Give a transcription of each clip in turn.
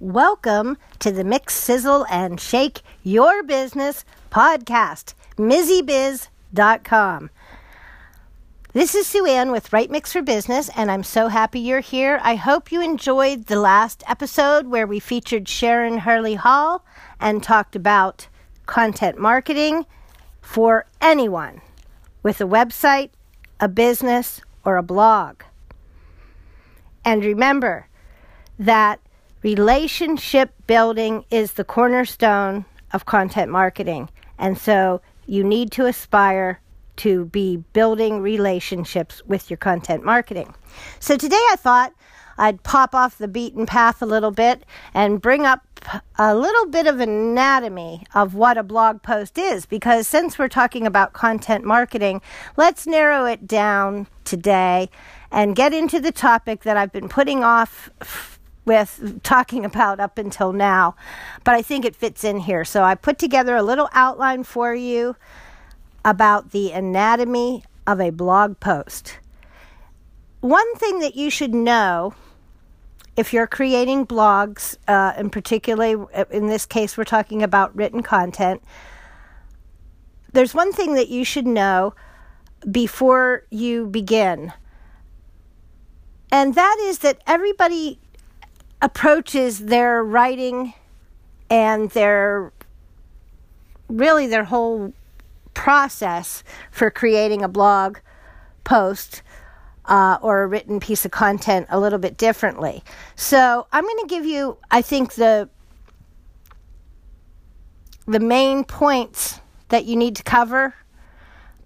Welcome to the Mix, Sizzle, and Shake Your Business podcast, MizzyBiz.com. This is Sue Ann with Right Mix for Business, and I'm so happy you're here. I hope you enjoyed the last episode where we featured Sharon Hurley Hall and talked about content marketing for anyone with a website, a business, or a blog. And remember that relationship building is the cornerstone of content marketing. And so you need to aspire to be building relationships with your content marketing. So today I thought I'd pop off the beaten path a little bit and bring up a little bit of anatomy of what a blog post is because since we're talking about content marketing, let's narrow it down today and get into the topic that I've been putting off with talking about up until now, but I think it fits in here. So I put together a little outline for you about the anatomy of a blog post. One thing that you should know if you're creating blogs, uh, and particularly uh, in this case, we're talking about written content, there's one thing that you should know before you begin. And that is that everybody approaches their writing and their really their whole process for creating a blog post uh, or a written piece of content a little bit differently. So I'm going to give you, I think the the main points that you need to cover,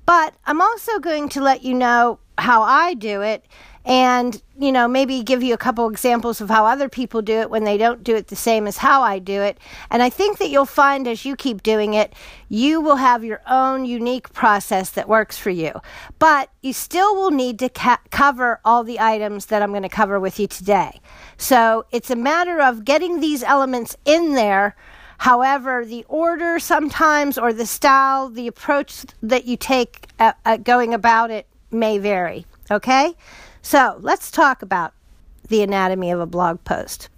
but I'm also going to let you know how I do it and you know maybe give you a couple examples of how other people do it when they don't do it the same as how I do it and I think that you'll find as you keep doing it you will have your own unique process that works for you but you still will need to ca- cover all the items that I'm going to cover with you today so it's a matter of getting these elements in there However, the order sometimes or the style, the approach that you take at, at going about it may vary. Okay? So let's talk about the anatomy of a blog post.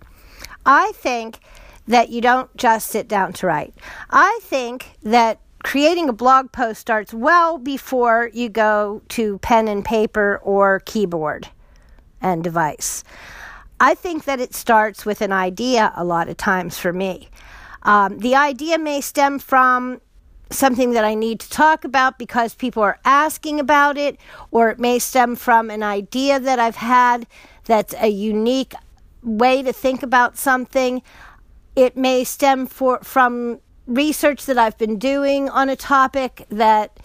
I think that you don't just sit down to write. I think that creating a blog post starts well before you go to pen and paper or keyboard and device. I think that it starts with an idea a lot of times for me. Um, the idea may stem from something that I need to talk about because people are asking about it, or it may stem from an idea that I've had that's a unique way to think about something. It may stem for, from research that I've been doing on a topic that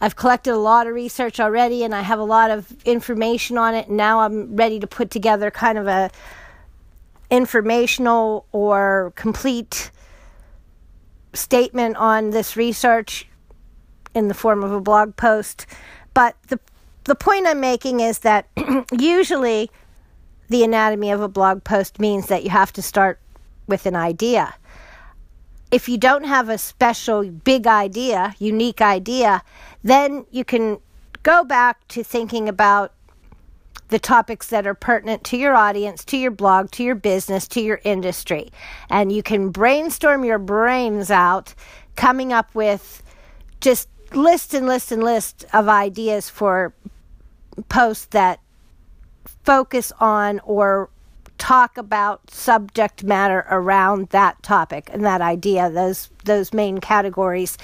I've collected a lot of research already and I have a lot of information on it. And now I'm ready to put together kind of a informational or complete statement on this research in the form of a blog post. But the the point I'm making is that usually the anatomy of a blog post means that you have to start with an idea. If you don't have a special big idea, unique idea, then you can go back to thinking about the topics that are pertinent to your audience, to your blog, to your business, to your industry. And you can brainstorm your brains out, coming up with just list and list and list of ideas for posts that focus on or talk about subject matter around that topic and that idea those those main categories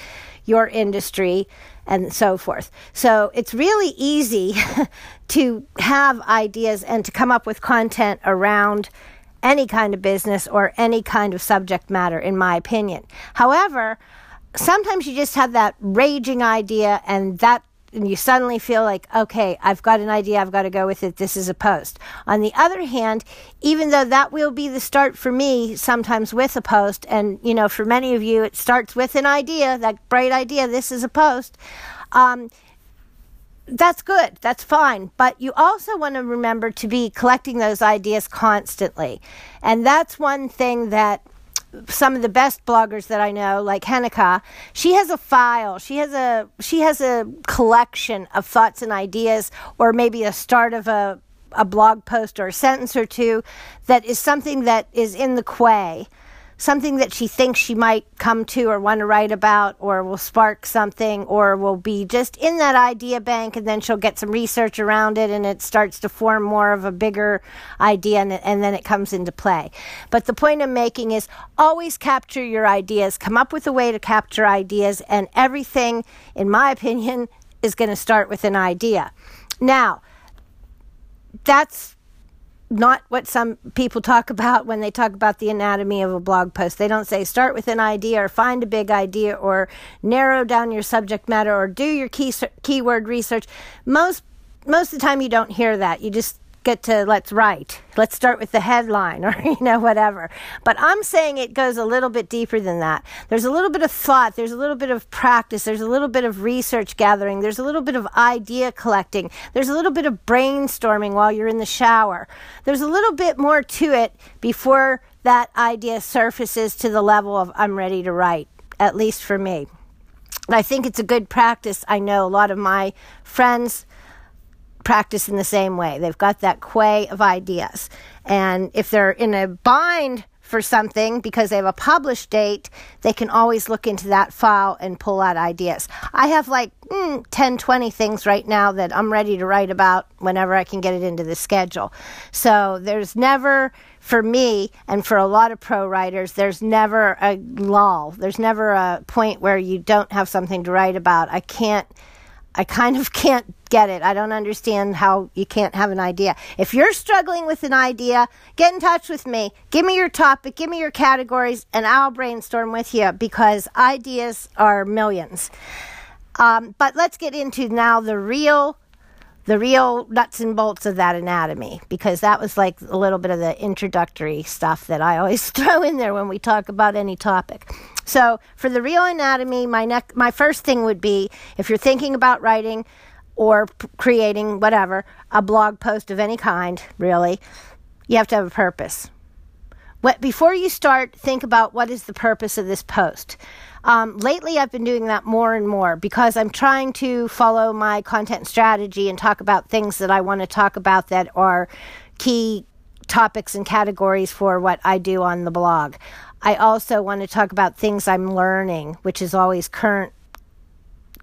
your industry and so forth. So it's really easy to have ideas and to come up with content around any kind of business or any kind of subject matter, in my opinion. However, sometimes you just have that raging idea and that and you suddenly feel like, okay, I've got an idea, I've got to go with it, this is a post. On the other hand, even though that will be the start for me, sometimes with a post, and you know, for many of you, it starts with an idea, that bright idea, this is a post. Um, that's good, that's fine. But you also want to remember to be collecting those ideas constantly. And that's one thing that some of the best bloggers that I know, like Henneke, she has a file. She has a she has a collection of thoughts and ideas, or maybe a start of a a blog post or a sentence or two that is something that is in the quay something that she thinks she might come to or want to write about or will spark something or will be just in that idea bank and then she'll get some research around it and it starts to form more of a bigger idea and, and then it comes into play. But the point I'm making is always capture your ideas, come up with a way to capture ideas, and everything, in my opinion, is going to start with an idea. Now, that's not what some people talk about when they talk about the anatomy of a blog post. They don't say start with an idea or find a big idea or narrow down your subject matter or do your key keyword research. Most most of the time you don't hear that. You just get to let's write. Let's start with the headline or, you know, whatever. But I'm saying it goes a little bit deeper than that. There's a little bit of thought, there's a little bit of practice, there's a little bit of research gathering, there's a little bit of idea collecting, there's a little bit of brainstorming while you're in the shower. There's a little bit more to it before that idea surfaces to the level of I'm ready to write, at least for me. I think it's a good practice. I know a lot of my friends practice in the same way. They've got that quay of ideas. And if they're in a bind for something because they have a published date, they can always look into that file and pull out ideas. I have like mm, 10, 20 things right now that I'm ready to write about whenever I can get it into the schedule. So there's never, for me and for a lot of pro writers, there's never a lull. There's never a point where you don't have something to write about. I can't I kind of can't get it. I don't understand how you can't have an idea. If you're struggling with an idea, get in touch with me. Give me your topic, give me your categories, and I'll brainstorm with you because ideas are millions. Um, but let's get into now the real the real nuts and bolts of that anatomy because that was like a little bit of the introductory stuff that I always throw in there when we talk about any topic. So, for the real anatomy, my neck my first thing would be if you're thinking about writing or p- creating whatever, a blog post of any kind, really, you have to have a purpose. What, before you start, think about what is the purpose of this post. Um, lately, I've been doing that more and more because I'm trying to follow my content strategy and talk about things that I want to talk about that are key topics and categories for what I do on the blog. I also want to talk about things I'm learning, which is always current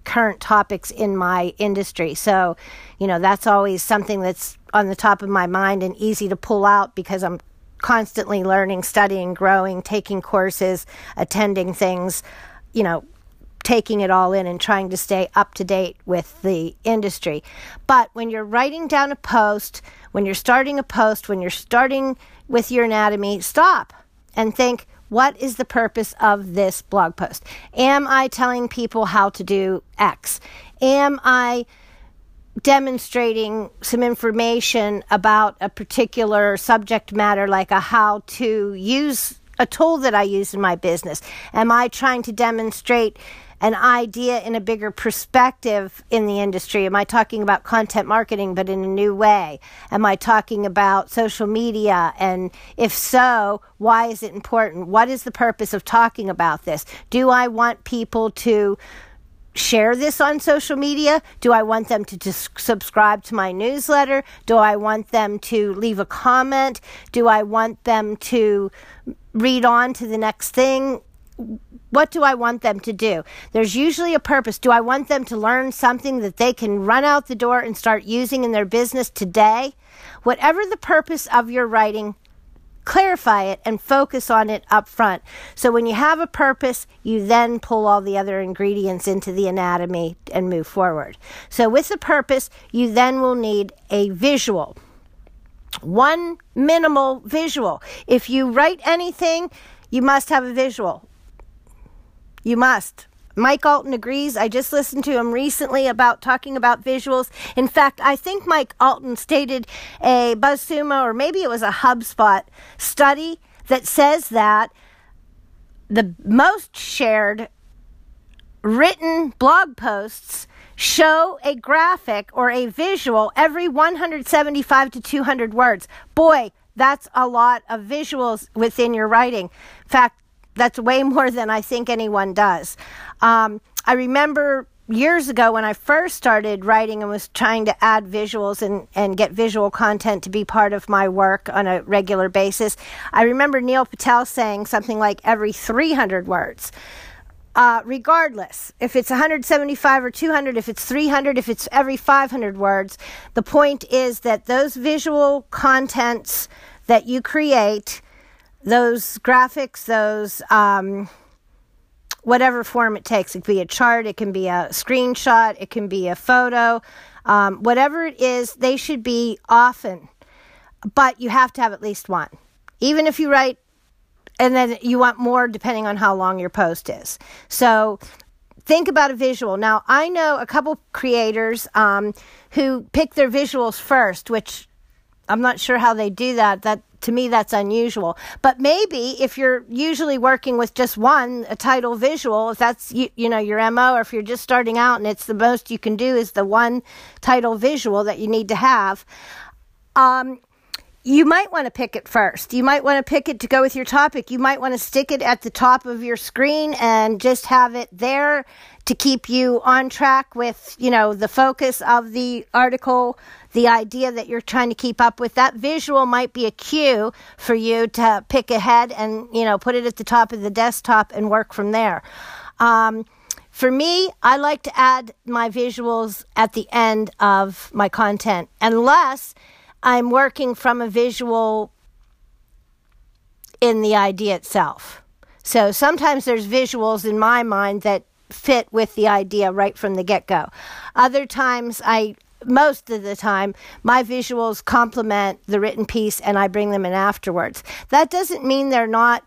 current topics in my industry. So, you know, that's always something that's on the top of my mind and easy to pull out because I'm constantly learning, studying, growing, taking courses, attending things you know, taking it all in and trying to stay up to date with the industry. But when you're writing down a post, when you're starting a post, when you're starting with your anatomy, stop and think, what is the purpose of this blog post? Am I telling people how to do X? Am I demonstrating some information about a particular subject matter, like a how to use a tool that I use in my business? Am I trying to demonstrate an idea in a bigger perspective in the industry? Am I talking about content marketing but in a new way? Am I talking about social media? And if so, why is it important? What is the purpose of talking about this? Do I want people to share this on social media? Do I want them to subscribe to my newsletter? Do I want them to leave a comment? Do I want them to read on to the next thing? What do I want them to do? There's usually a purpose. Do I want them to learn something that they can run out the door and start using in their business today? Whatever the purpose of your writing, clarify it and focus on it up front. So when you have a purpose, you then pull all the other ingredients into the anatomy and move forward. So with the purpose, you then will need a visual. One minimal visual. If you write anything, you must have a visual. You must. Mike Allton agrees. I just listened to him recently about talking about visuals. In fact, I think Mike Allton stated a BuzzSumo or maybe it was a HubSpot study that says that the most shared written blog posts show a graphic or a visual every 175 to 200 words. Boy, that's a lot of visuals within your writing. In fact, that's way more than I think anyone does. Um, I remember years ago when I first started writing and was trying to add visuals and, and get visual content to be part of my work on a regular basis, I remember Neil Patel saying something like every 300 words. Uh, regardless, if it's 175 or 200, if it's 300, if it's every 500 words, the point is that those visual contents that you create, those graphics, those um, whatever form it takes. It can be a chart, it can be a screenshot, it can be a photo, um, whatever it is, they should be often. But you have to have at least one. Even if you write, and then you want more depending on how long your post is. So think about a visual. Now, I know a couple creators um, who pick their visuals first, which I'm not sure how they do that. That to me that's unusual but maybe if you're usually working with just one a title visual if that's you, you know your mo or if you're just starting out and it's the most you can do is the one title visual that you need to have um, you might want to pick it first. You might want to pick it to go with your topic. You might want to stick it at the top of your screen and just have it there to keep you on track with, you know, the focus of the article, the idea that you're trying to keep up with. That visual might be a cue for you to pick ahead and, you know, put it at the top of the desktop and work from there. Um, for me, I like to add my visuals at the end of my content, unless I'm working from a visual in the idea itself. So sometimes there's visuals in my mind that fit with the idea right from the get go. Other times, I most of the time, my visuals complement the written piece and I bring them in afterwards. That doesn't mean they're not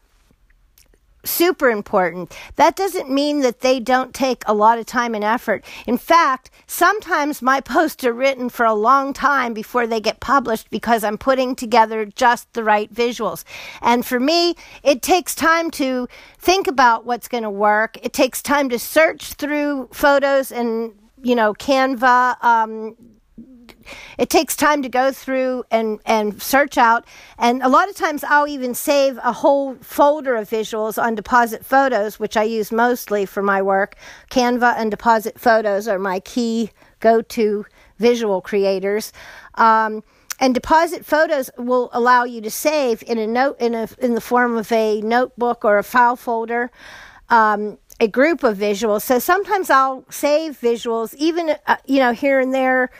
super important. That doesn't mean that they don't take a lot of time and effort. In fact, sometimes my posts are written for a long time before they get published because I'm putting together just the right visuals. And for me, it takes time to think about what's going to work. It takes time to search through photos and you know Canva um, it takes time to go through and, and search out. And a lot of times I'll even save a whole folder of visuals on deposit photos, which I use mostly for my work. Canva and deposit photos are my key go to visual creators. Um, and deposit photos will allow you to save in a note in a in the form of a notebook or a file folder. Um, a group of visuals. So sometimes I'll save visuals, even uh, you know here and there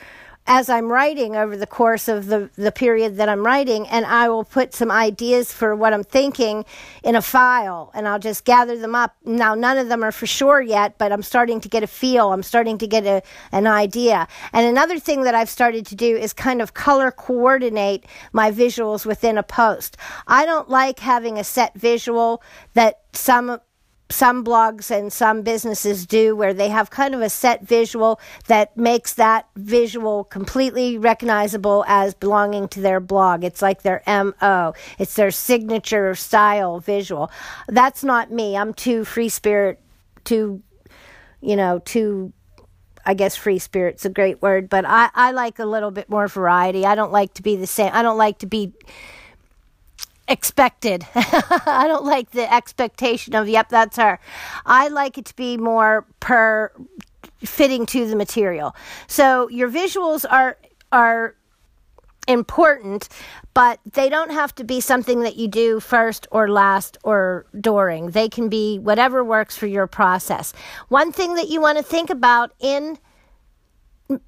as I'm writing over the course of the, the period that I'm writing, and I will put some ideas for what I'm thinking in a file, and I'll just gather them up. Now, none of them are for sure yet, but I'm starting to get a feel. I'm starting to get a, an idea. And another thing that I've started to do is kind of color coordinate my visuals within a post. I don't like having a set visual that some some blogs and some businesses do where they have kind of a set visual that makes that visual completely recognizable as belonging to their blog. It's like their MO. It's their signature style visual. That's not me. I'm too free spirit, too, you know, too I guess free spirit's a great word, but I, I like a little bit more variety. I don't like to be the same. I don't like to be expected. I don't like the expectation of, yep, that's her. I like it to be more per fitting to the material. So your visuals are, are important, but they don't have to be something that you do first or last or during. They can be whatever works for your process. One thing that you want to think about in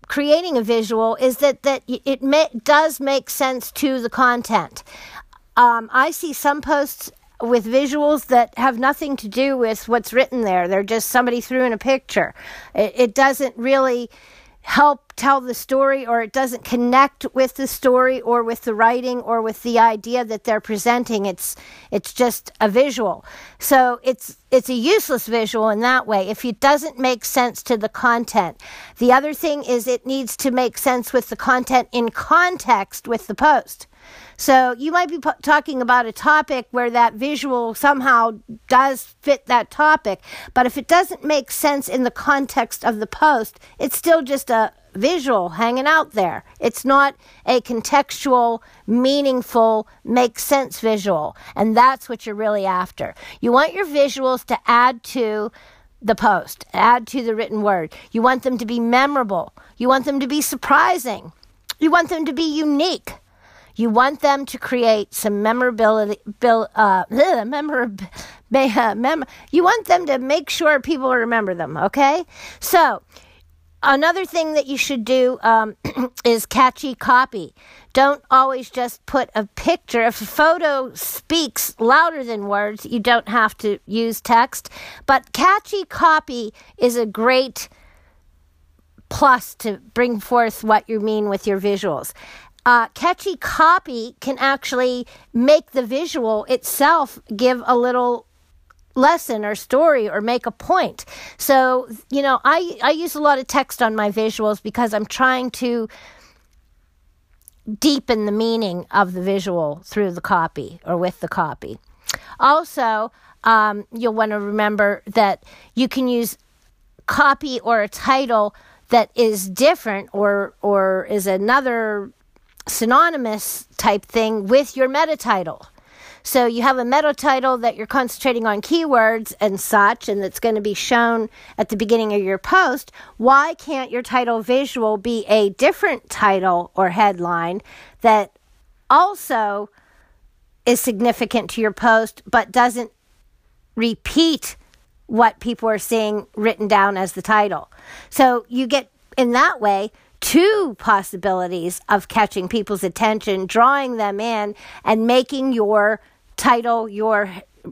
creating a visual is that that it may, does make sense to the content. Um, I see some posts with visuals that have nothing to do with what's written there. They're just somebody threw in a picture. It, it, doesn't really help tell the story or it doesn't connect with the story or with the writing or with the idea that they're presenting. It's it's just a visual. So it's it's a useless visual in that way if it doesn't make sense to the content. The other thing is it needs to make sense with the content in context with the post. So you might be p- talking about a topic where that visual somehow does fit that topic, but if it doesn't make sense in the context of the post, it's still just a visual hanging out there. It's not a contextual, meaningful, make sense visual. And that's what you're really after. You want your visuals to add to the post, add to the written word. You want them to be memorable. You want them to be surprising. You want them to be unique. You want them to create some memorability, uh, memorab, mem- you want them to make sure people remember them, okay? So, another thing that you should do um, is catchy copy. Don't always just put a picture. If a photo speaks louder than words, you don't have to use text. But catchy copy is a great plus to bring forth what you mean with your visuals. Uh, catchy copy can actually make the visual itself give a little lesson or story or make a point. So, you know, I, I use a lot of text on my visuals because I'm trying to deepen the meaning of the visual through the copy or with the copy. Also, um, you'll want to remember that you can use copy or a title that is different or or is another synonymous type thing with your meta title. So you have a meta title that you're concentrating on keywords and such, and that's going to be shown at the beginning of your post. Why can't your title visual be a different title or headline that also is significant to your post but doesn't repeat what people are seeing written down as the title? So you get in that way two possibilities of catching people's attention, drawing them in, and making your title, your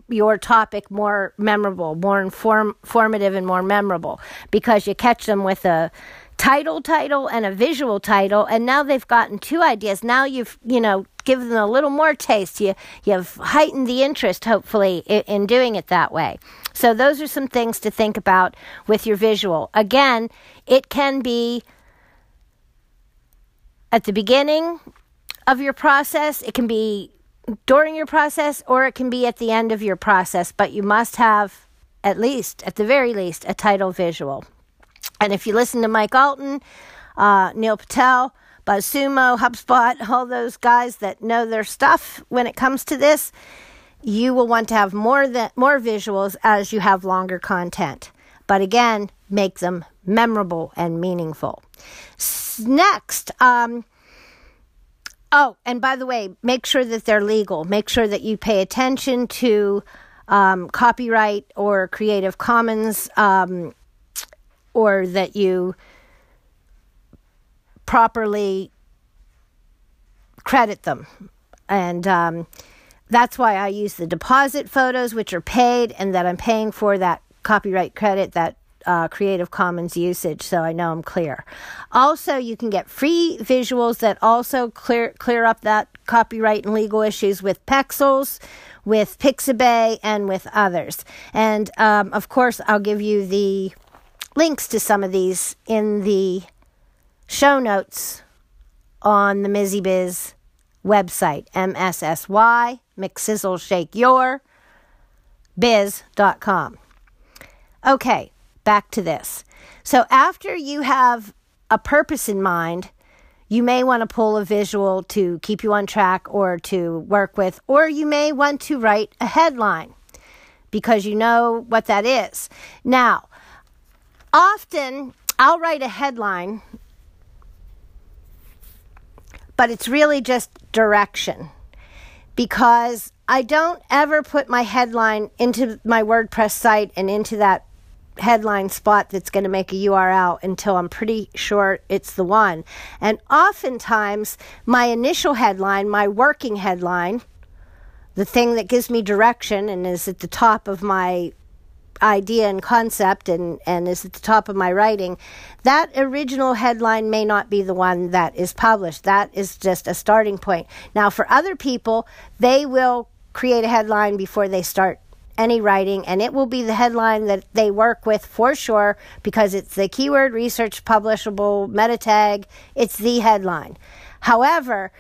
your topic more memorable, more inform, informative, and more memorable. Because you catch them with a title title and a visual title and now they've gotten two ideas. Now you've you know given them a little more taste. You you've heightened the interest hopefully in, in doing it that way. So those are some things to think about with your visual. Again it can be at the beginning of your process, it can be during your process, or it can be at the end of your process, but you must have at least, at the very least, a title visual. And if you listen to Mike Allton, uh, Neil Patel, BuzzSumo, HubSpot, all those guys that know their stuff when it comes to this, you will want to have more than more visuals as you have longer content. But again, make them memorable and meaningful. Next, um, oh, and by the way, make sure that they're legal. Make sure that you pay attention to um, copyright or Creative Commons, um, or that you properly credit them. And um, that's why I use the deposit photos, which are paid, and that I'm paying for that copyright credit, that uh, Creative Commons usage, so I know I'm clear. Also, you can get free visuals that also clear clear up that copyright and legal issues with Pexels, with Pixabay, and with others. And um, of course, I'll give you the links to some of these in the show notes on the Mizzy Biz website, MSSY, Mix Sizzle Shake Your biz.com. Okay, back to this. So after you have a purpose in mind, you may want to pull a visual to keep you on track or to work with, or you may want to write a headline because you know what that is. Now, often I'll write a headline, but it's really just direction because I don't ever put my headline into my WordPress site and into that headline spot that's going to make a URL until I'm pretty sure it's the one. And oftentimes, my initial headline, my working headline, the thing that gives me direction and is at the top of my idea and concept and, and is at the top of my writing, that original headline may not be the one that is published. That is just a starting point. Now, for other people, they will create a headline before they start any writing, and it will be the headline that they work with for sure because it's the keyword research publishable meta tag. It's the headline. However,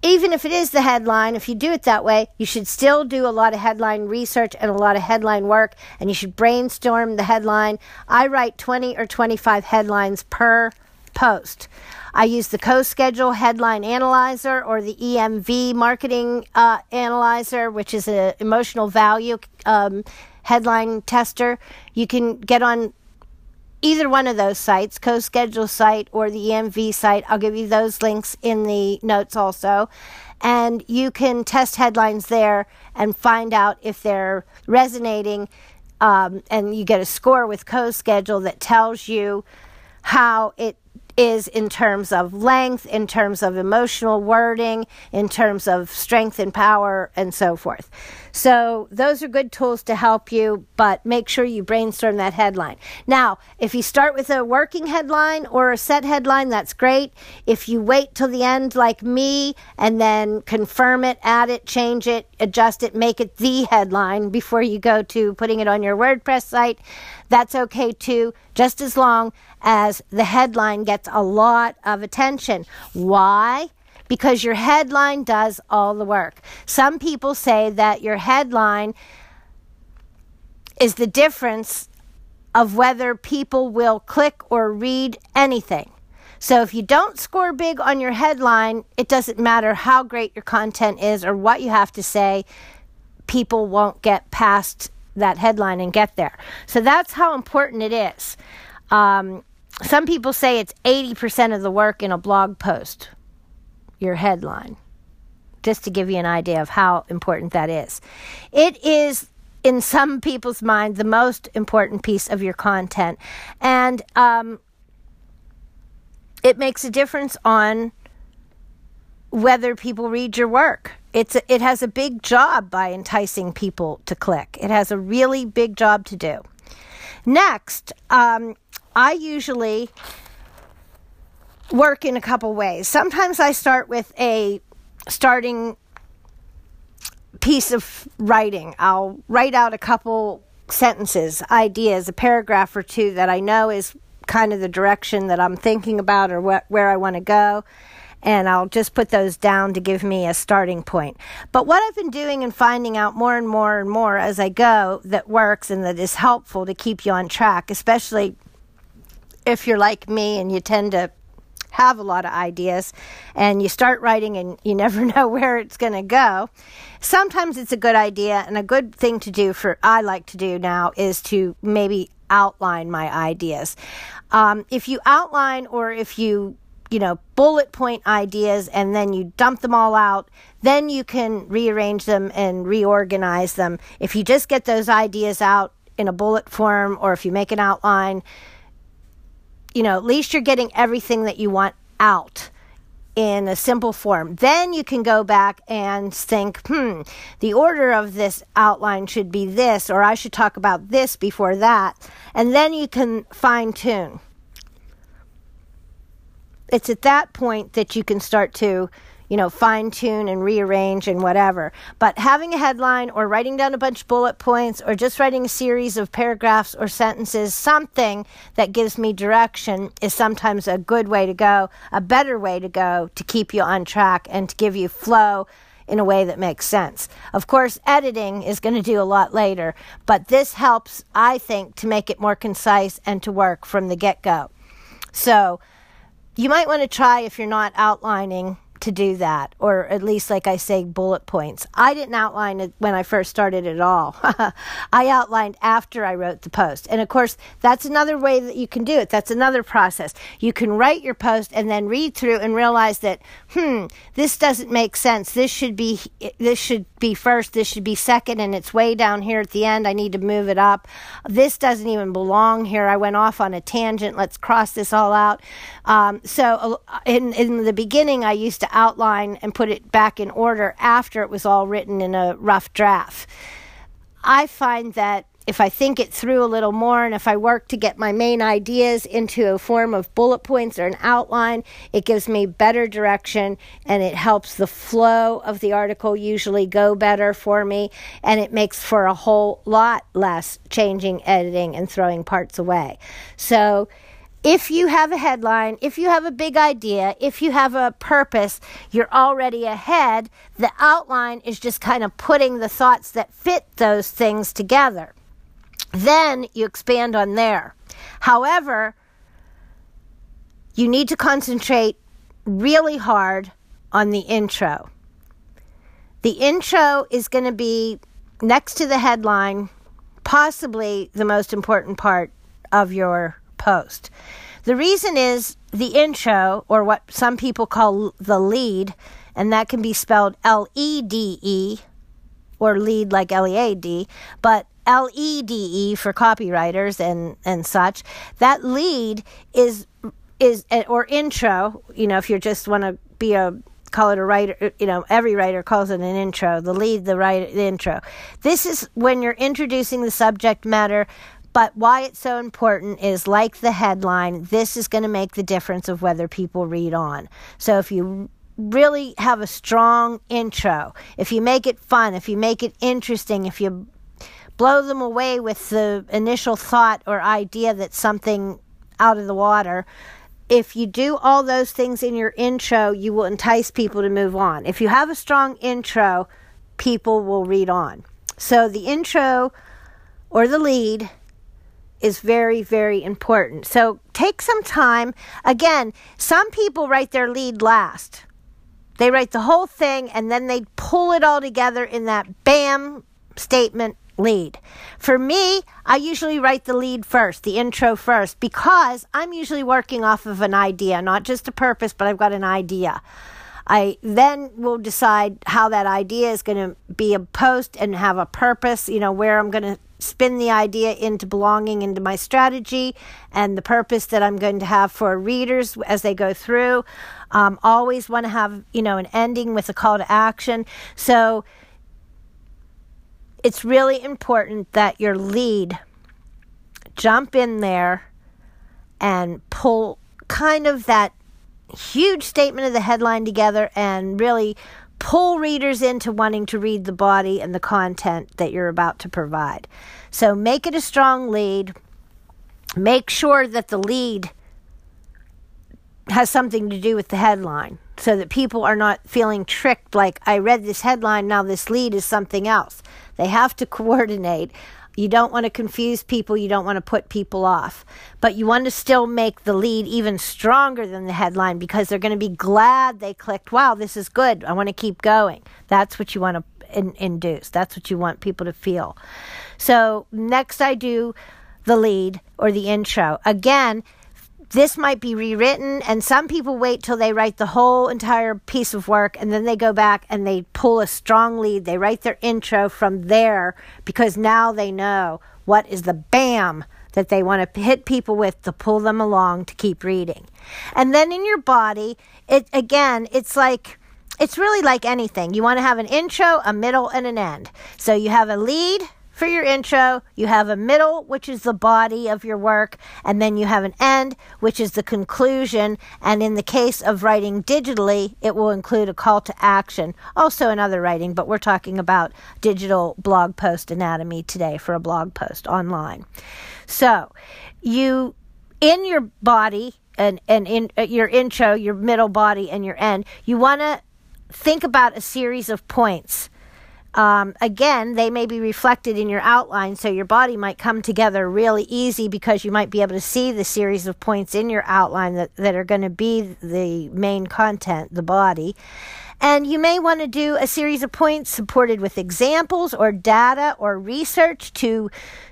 even if it is the headline, if you do it that way, you should still do a lot of headline research and a lot of headline work, and you should brainstorm the headline. I write 20 or 25 headlines per post. I use the CoSchedule Headline Analyzer or the EMV Marketing uh, Analyzer, which is an emotional value um, headline tester. You can get on either one of those sites, CoSchedule site or the EMV site. I'll give you those links in the notes also. And you can test headlines there and find out if they're resonating. Um, and you get a score with CoSchedule that tells you how it is in terms of length, in terms of emotional wording, in terms of strength and power, and so forth. So, those are good tools to help you, but make sure you brainstorm that headline. Now, if you start with a working headline or a set headline, that's great. If you wait till the end, like me, and then confirm it, add it, change it, adjust it, make it the headline before you go to putting it on your WordPress site, that's okay too, just as long as the headline gets a lot of attention. Why? Because your headline does all the work. Some people say that your headline is the difference of whether people will click or read anything. So if you don't score big on your headline, it doesn't matter how great your content is or what you have to say, people won't get past that headline and get there. So that's how important it is. Um, some people say it's 80% of the work in a blog post, your headline, just to give you an idea of how important that is. It is, in some people's mind, the most important piece of your content. And um, it makes a difference on whether people read your work it's a, it has a big job by enticing people to click. It has a really big job to do. Next, um, I usually work in a couple ways. Sometimes I start with a starting piece of writing. I'll write out a couple sentences, ideas, a paragraph or two that I know is kind of the direction that I'm thinking about or wh- where I want to go and I'll just put those down to give me a starting point. But what I've been doing and finding out more and more and more as I go that works and that is helpful to keep you on track, especially if you're like me and you tend to have a lot of ideas and you start writing and you never know where it's going to go. Sometimes it's a good idea and a good thing to do for I like to do now is to maybe outline my ideas. Um, if you outline or if you you know, bullet point ideas and then you dump them all out. Then you can rearrange them and reorganize them. If you just get those ideas out in a bullet form or if you make an outline, you know, at least you're getting everything that you want out in a simple form. Then you can go back and think, hmm, the order of this outline should be this, or I should talk about this before that. And then you can fine tune it's at that point that you can start to you know, fine tune and rearrange and whatever. But having a headline or writing down a bunch of bullet points or just writing a series of paragraphs or sentences, something that gives me direction is sometimes a good way to go, a better way to go to keep you on track and to give you flow in a way that makes sense. Of course, editing is going to do a lot later, but this helps, I think, to make it more concise and to work from the get go. So, you might want to try if you're not outlining to do that, or at least, like I say, bullet points. I didn't outline it when I first started at all. I outlined after I wrote the post. And of course, that's another way that you can do it. That's another process. You can write your post and then read through and realize that, hmm, this doesn't make sense. This should be, this should be first. This should be second. And it's way down here at the end. I need to move it up. This doesn't even belong here. I went off on a tangent. Let's cross this all out. Um, so uh, in, in the beginning, I used to outline and put it back in order after it was all written in a rough draft. I find that if I think it through a little more and if I work to get my main ideas into a form of bullet points or an outline, it gives me better direction and it helps the flow of the article usually go better for me and it makes for a whole lot less changing, editing, and throwing parts away. So, if you have a headline, if you have a big idea, if you have a purpose, you're already ahead. The outline is just kind of putting the thoughts that fit those things together. Then you expand on there. However, you need to concentrate really hard on the intro. The intro is going to be next to the headline possibly the most important part of your The reason is the intro, or what some people call the lead, and that can be spelled L E D E, or lead like L E A D, but L E D E for copywriters and, and such. That lead is is eh, or intro. You know, if you just want to be a call it a writer, eh, you know, every writer calls it an intro, the lead, the right the intro. This is when you're introducing the subject matter, but why it's so important is like the headline, this is going to make the difference of whether people read on. So if you really have a strong intro, if you make it fun, if you make it interesting, if you blow them away with the initial thought or idea that something out of the water, if you do all those things in your intro, you will entice people to move on. If you have a strong intro, people will read on. So the intro or the lead is very, very important. So take some time. Again, some people write their lead last. They write the whole thing and then they pull it all together in that bam statement lead. For me, I usually write the lead first, the intro first, because I'm usually working off of an idea, not just a purpose, but I've got an idea. I then will decide how that idea is going to be a post and have a purpose, you know, where I'm going to spin the idea into belonging into my strategy and the purpose that I'm going to have for readers as they go through. Um, always want to have, you know, an ending with a call to action. So, it's really important that your lead jump in there and pull kind of that huge statement of the headline together and really pull readers into wanting to read the body and the content that you're about to provide. So make it a strong lead. Make sure that the lead has something to do with the headline so that people are not feeling tricked like I read this headline, now this lead is something else. They have to coordinate. You don't want to confuse people. You don't want to put people off. But you want to still make the lead even stronger than the headline because they're going to be glad they clicked. Wow, this is good. I want to keep going. That's what you want to in- induce. That's what you want people to feel. So, next, I do the lead or the intro. Again, this might be rewritten and some people wait till they write the whole entire piece of work and then they go back and they pull a strong lead. They write their intro from there because now they know what is the bam that they want to hit people with to pull them along to keep reading. And then in your body it again it's like it's really like anything. You want to have an intro a middle and an end. So you have a lead for your intro, you have a middle, which is the body of your work, and then you have an end, which is the conclusion. And in the case of writing digitally, it will include a call to action, also in other writing, but we're talking about digital blog post anatomy today for a blog post online. So, you, in your body, and, and in uh, your intro, your middle body, and your end, you want to think about a series of points um, again, they may be reflected in your outline, so your body might come together really easy because you might be able to see the series of points in your outline that, that are going to be the main content, the body. And you may want to do a series of points supported with examples or data or research to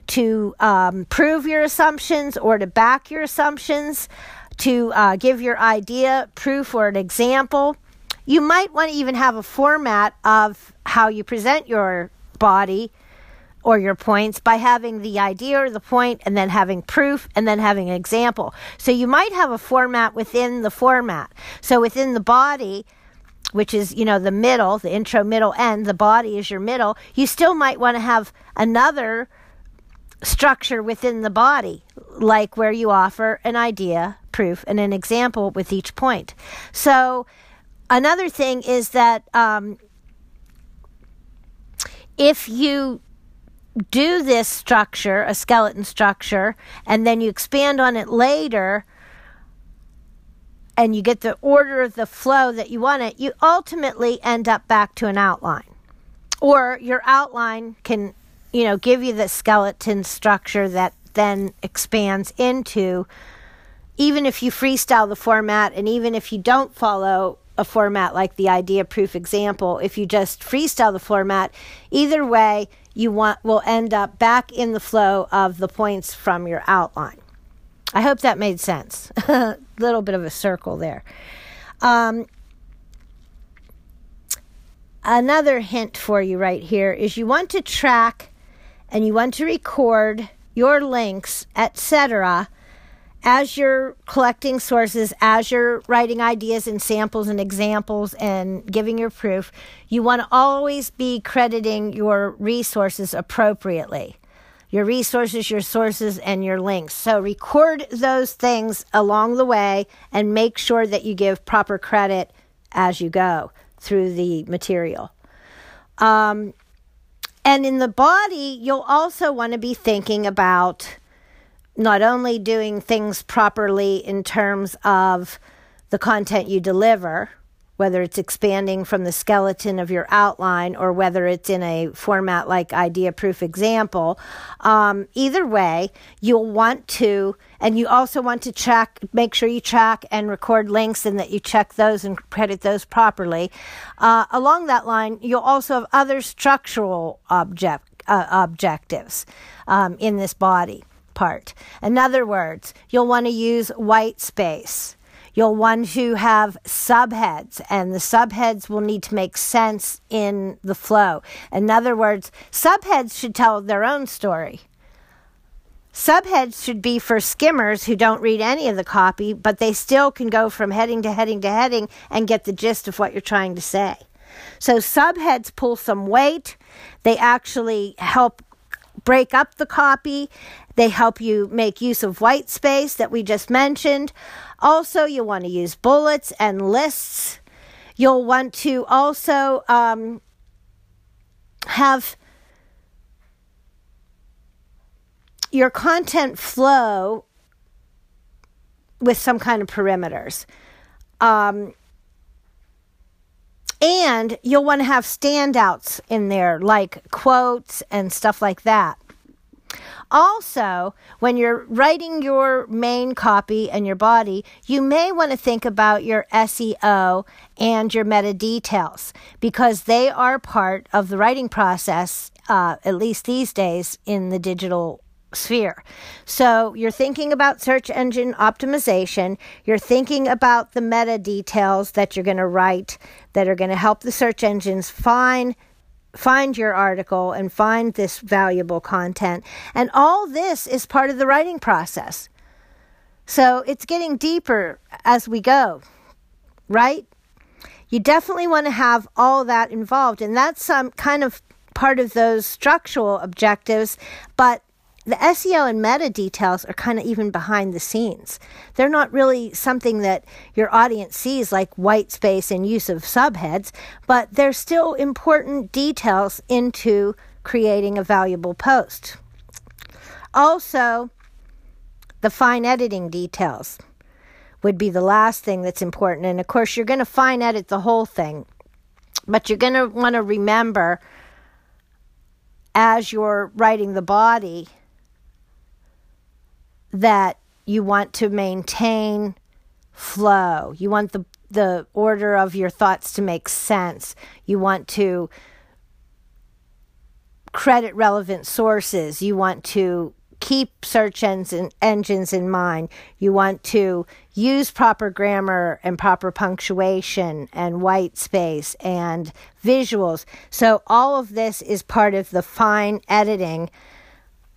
to um, prove your assumptions or to back your assumptions, to uh, give your idea proof or an example. You might want to even have a format of how you present your body or your points by having the idea or the point and then having proof and then having an example. So you might have a format within the format. So within the body, which is, you know, the middle, the intro, middle, end, the body is your middle, you still might want to have another structure within the body, like where you offer an idea, proof, and an example with each point. So another thing is that um, if you do this structure, a skeleton structure, and then you expand on it later, and you get the order of the flow that you want it, you ultimately end up back to an outline. Or your outline can, you know, give you the skeleton structure that then expands into, even if you freestyle the format and even if you don't follow a format like the idea proof example, if you just freestyle the format, either way, you want will end up back in the flow of the points from your outline. I hope that made sense. A little bit of a circle there. Um, another hint for you right here is you want to track and you want to record your links, etc., as you're collecting sources, as you're writing ideas and samples and examples and giving your proof, you want to always be crediting your resources appropriately. Your resources, your sources, and your links. So record those things along the way and make sure that you give proper credit as you go through the material. Um, and in the body, you'll also want to be thinking about not only doing things properly in terms of the content you deliver, whether it's expanding from the skeleton of your outline or whether it's in a format like idea proof example, um, either way, you'll want to, and you also want to check, make sure you track and record links and that you check those and credit those properly. Uh, along that line, you'll also have other structural object, uh, objectives um, in this body part. In other words, you'll want to use white space. You'll want to have subheads, and the subheads will need to make sense in the flow. In other words, subheads should tell their own story. Subheads should be for skimmers who don't read any of the copy, but they still can go from heading to heading to heading and get the gist of what you're trying to say. So, subheads pull some weight. They actually help break up the copy. They help you make use of white space that we just mentioned. Also, you want to use bullets and lists. You'll want to also um, have your content flow with some kind of perimeters. Um, and you'll want to have standouts in there, like quotes and stuff like that. Also, when you're writing your main copy and your body, you may want to think about your SEO and your meta details because they are part of the writing process, uh, at least these days, in the digital sphere. So you're thinking about search engine optimization, you're thinking about the meta details that you're going to write that are going to help the search engines find find your article and find this valuable content. And all this is part of the writing process. So it's getting deeper as we go, right? You definitely want to have all that involved. And that's some kind of part of those structural objectives, but the SEO and meta details are kind of even behind the scenes. They're not really something that your audience sees, like white space and use of subheads, but they're still important details into creating a valuable post. Also, the fine editing details would be the last thing that's important. And of course, you're going to fine edit the whole thing, but you're going to want to remember as you're writing the body that you want to maintain flow. You want the the order of your thoughts to make sense. You want to credit relevant sources. You want to keep search engine, engines in mind. You want to use proper grammar and proper punctuation and white space and visuals. So all of this is part of the fine editing,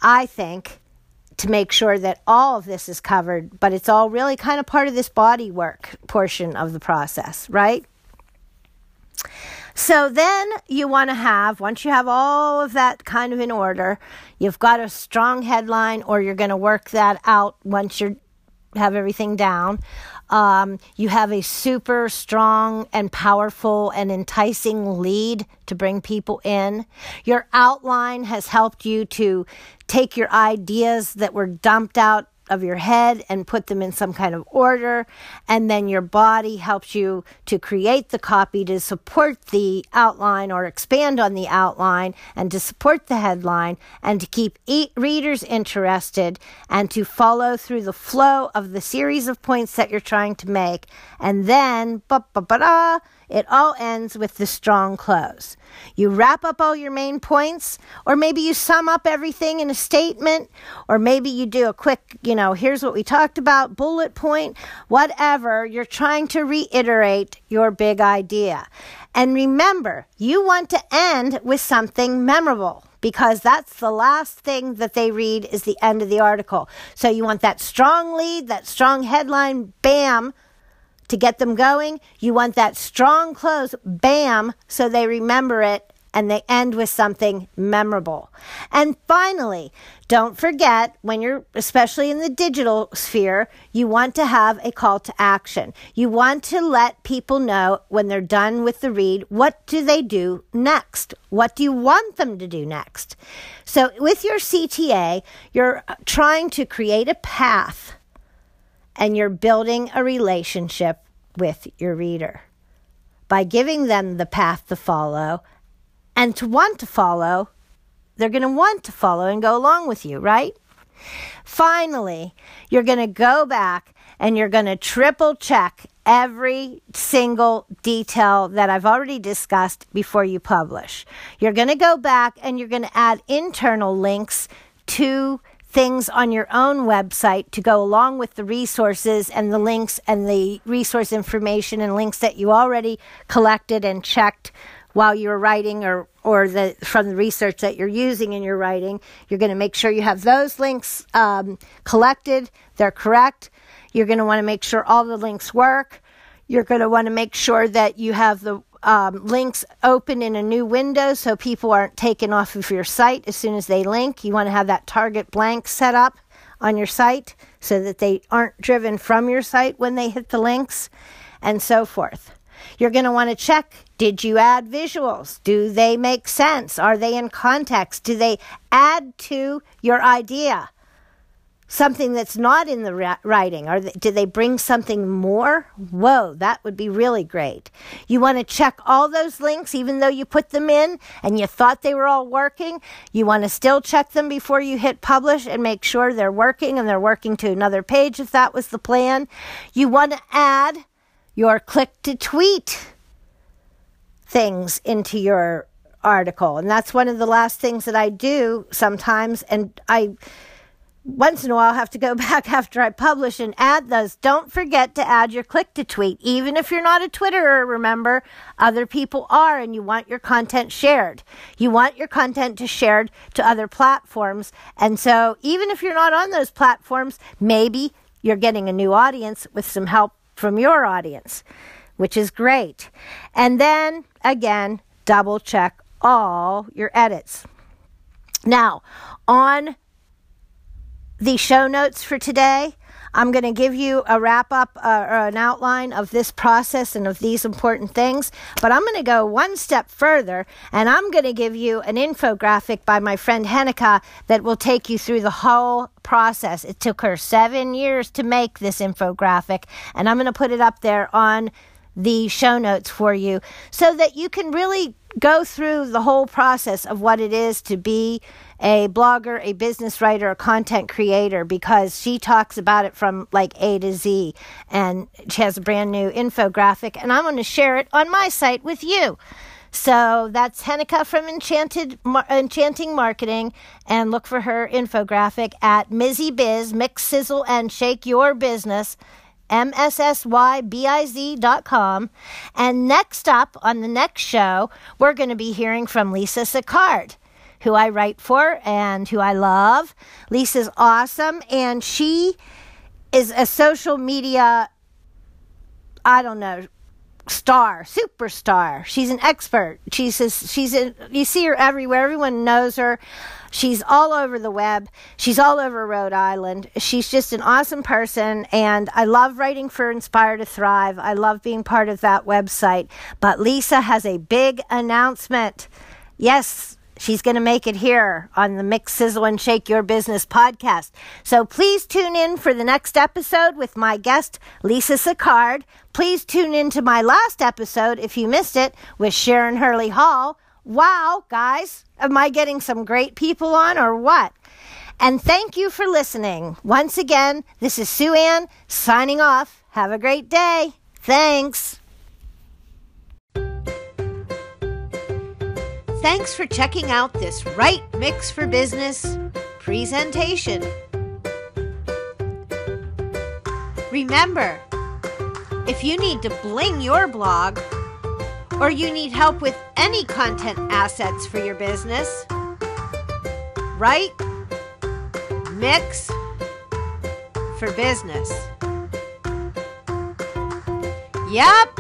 I think, to make sure that all of this is covered, but it's all really kind of part of this body work portion of the process, right? So then you want to have, once you have all of that kind of in order, you've got a strong headline, or you're going to work that out once you have everything down. Um, you have a super strong and powerful and enticing lead to bring people in. Your outline has helped you to take your ideas that were dumped out of your head and put them in some kind of order. And then your body helps you to create the copy to support the outline or expand on the outline and to support the headline and to keep e- readers interested and to follow through the flow of the series of points that you're trying to make. And then, ba ba ba it all ends with the strong close. You wrap up all your main points, or maybe you sum up everything in a statement, or maybe you do a quick, you know, here's what we talked about, bullet point, whatever. You're trying to reiterate your big idea. And remember, you want to end with something memorable because that's the last thing that they read is the end of the article. So you want that strong lead, that strong headline, bam, to get them going. You want that strong close, bam, so they remember it and they end with something memorable. And finally, don't forget when you're, especially in the digital sphere, you want to have a call to action. You want to let people know when they're done with the read, what do they do next? What do you want them to do next? So with your CTA, you're trying to create a path and you're building a relationship with your reader by giving them the path to follow and to want to follow, they're going to want to follow and go along with you, right? Finally, you're going to go back and you're going to triple check every single detail that I've already discussed before you publish. You're going to go back and you're going to add internal links to things on your own website to go along with the resources and the links and the resource information and links that you already collected and checked while you're writing or or the from the research that you're using in your writing. You're going to make sure you have those links um, collected. They're correct. You're going to want to make sure all the links work. You're going to want to make sure that you have the um, links open in a new window so people aren't taken off of your site as soon as they link you want to have that target blank set up on your site so that they aren't driven from your site when they hit the links and so forth you're going to want to check did you add visuals? Do they make sense? Are they in context? Do they add to your idea? Something that's not in the writing? Or do they bring something more? Whoa, that would be really great. You want to check all those links, even though you put them in and you thought they were all working. You want to still check them before you hit publish and make sure they're working and they're working to another page if that was the plan. You want to add your click to tweet things into your article. And that's one of the last things that I do sometimes. And I, once in a while, have to go back after I publish and add those. Don't forget to add your click to tweet. Even if you're not a Twitterer, remember, other people are, and you want your content shared. You want your content to shared to other platforms. And so, even if you're not on those platforms, maybe you're getting a new audience with some help from your audience which is great. And then again, double check all your edits. Now, on the show notes for today, I'm going to give you a wrap up uh, or an outline of this process and of these important things. But I'm going to go one step further and I'm going to give you an infographic by my friend Henneke that will take you through the whole process. It took her seven years to make this infographic, and I'm going to put it up there on the show notes for you so that you can really go through the whole process of what it is to be a blogger, a business writer, a content creator because she talks about it from like A to Z and she has a brand new infographic and I'm going to share it on my site with you. So that's Henneke from Enchanted Enchanting Marketing, and look for her infographic at Mizzy Biz, Mix, Sizzle, and Shake Your Business mssybiz.com. And next up on the next show, we're going to be hearing from Lisa Sicard, who I write for and who I love. Lisa's awesome, and she is a social media, I don't know, star, superstar. She's an expert. She's a, she's a, you see her everywhere. Everyone knows her. She's all over the web. She's all over Rhode Island. She's just an awesome person and I love writing for Inspire to Thrive. I love being part of that website. But Lisa has a big announcement. Yes, She's going to make it here on the Mix, Sizzle, and Shake Your Business podcast. So please tune in for the next episode with my guest, Lisa Sicard. Please tune in to my last episode if you missed it with Sharon Hurley Hall. Wow, guys, am I getting some great people on or what? And thank you for listening. Once again, this is Sue Ann signing off. Have a great day. Thanks. Thanks for checking out this Right Mix for Business presentation. Remember, if you need to bling your blog or you need help with any content assets for your business, right? Mix for business. Yep,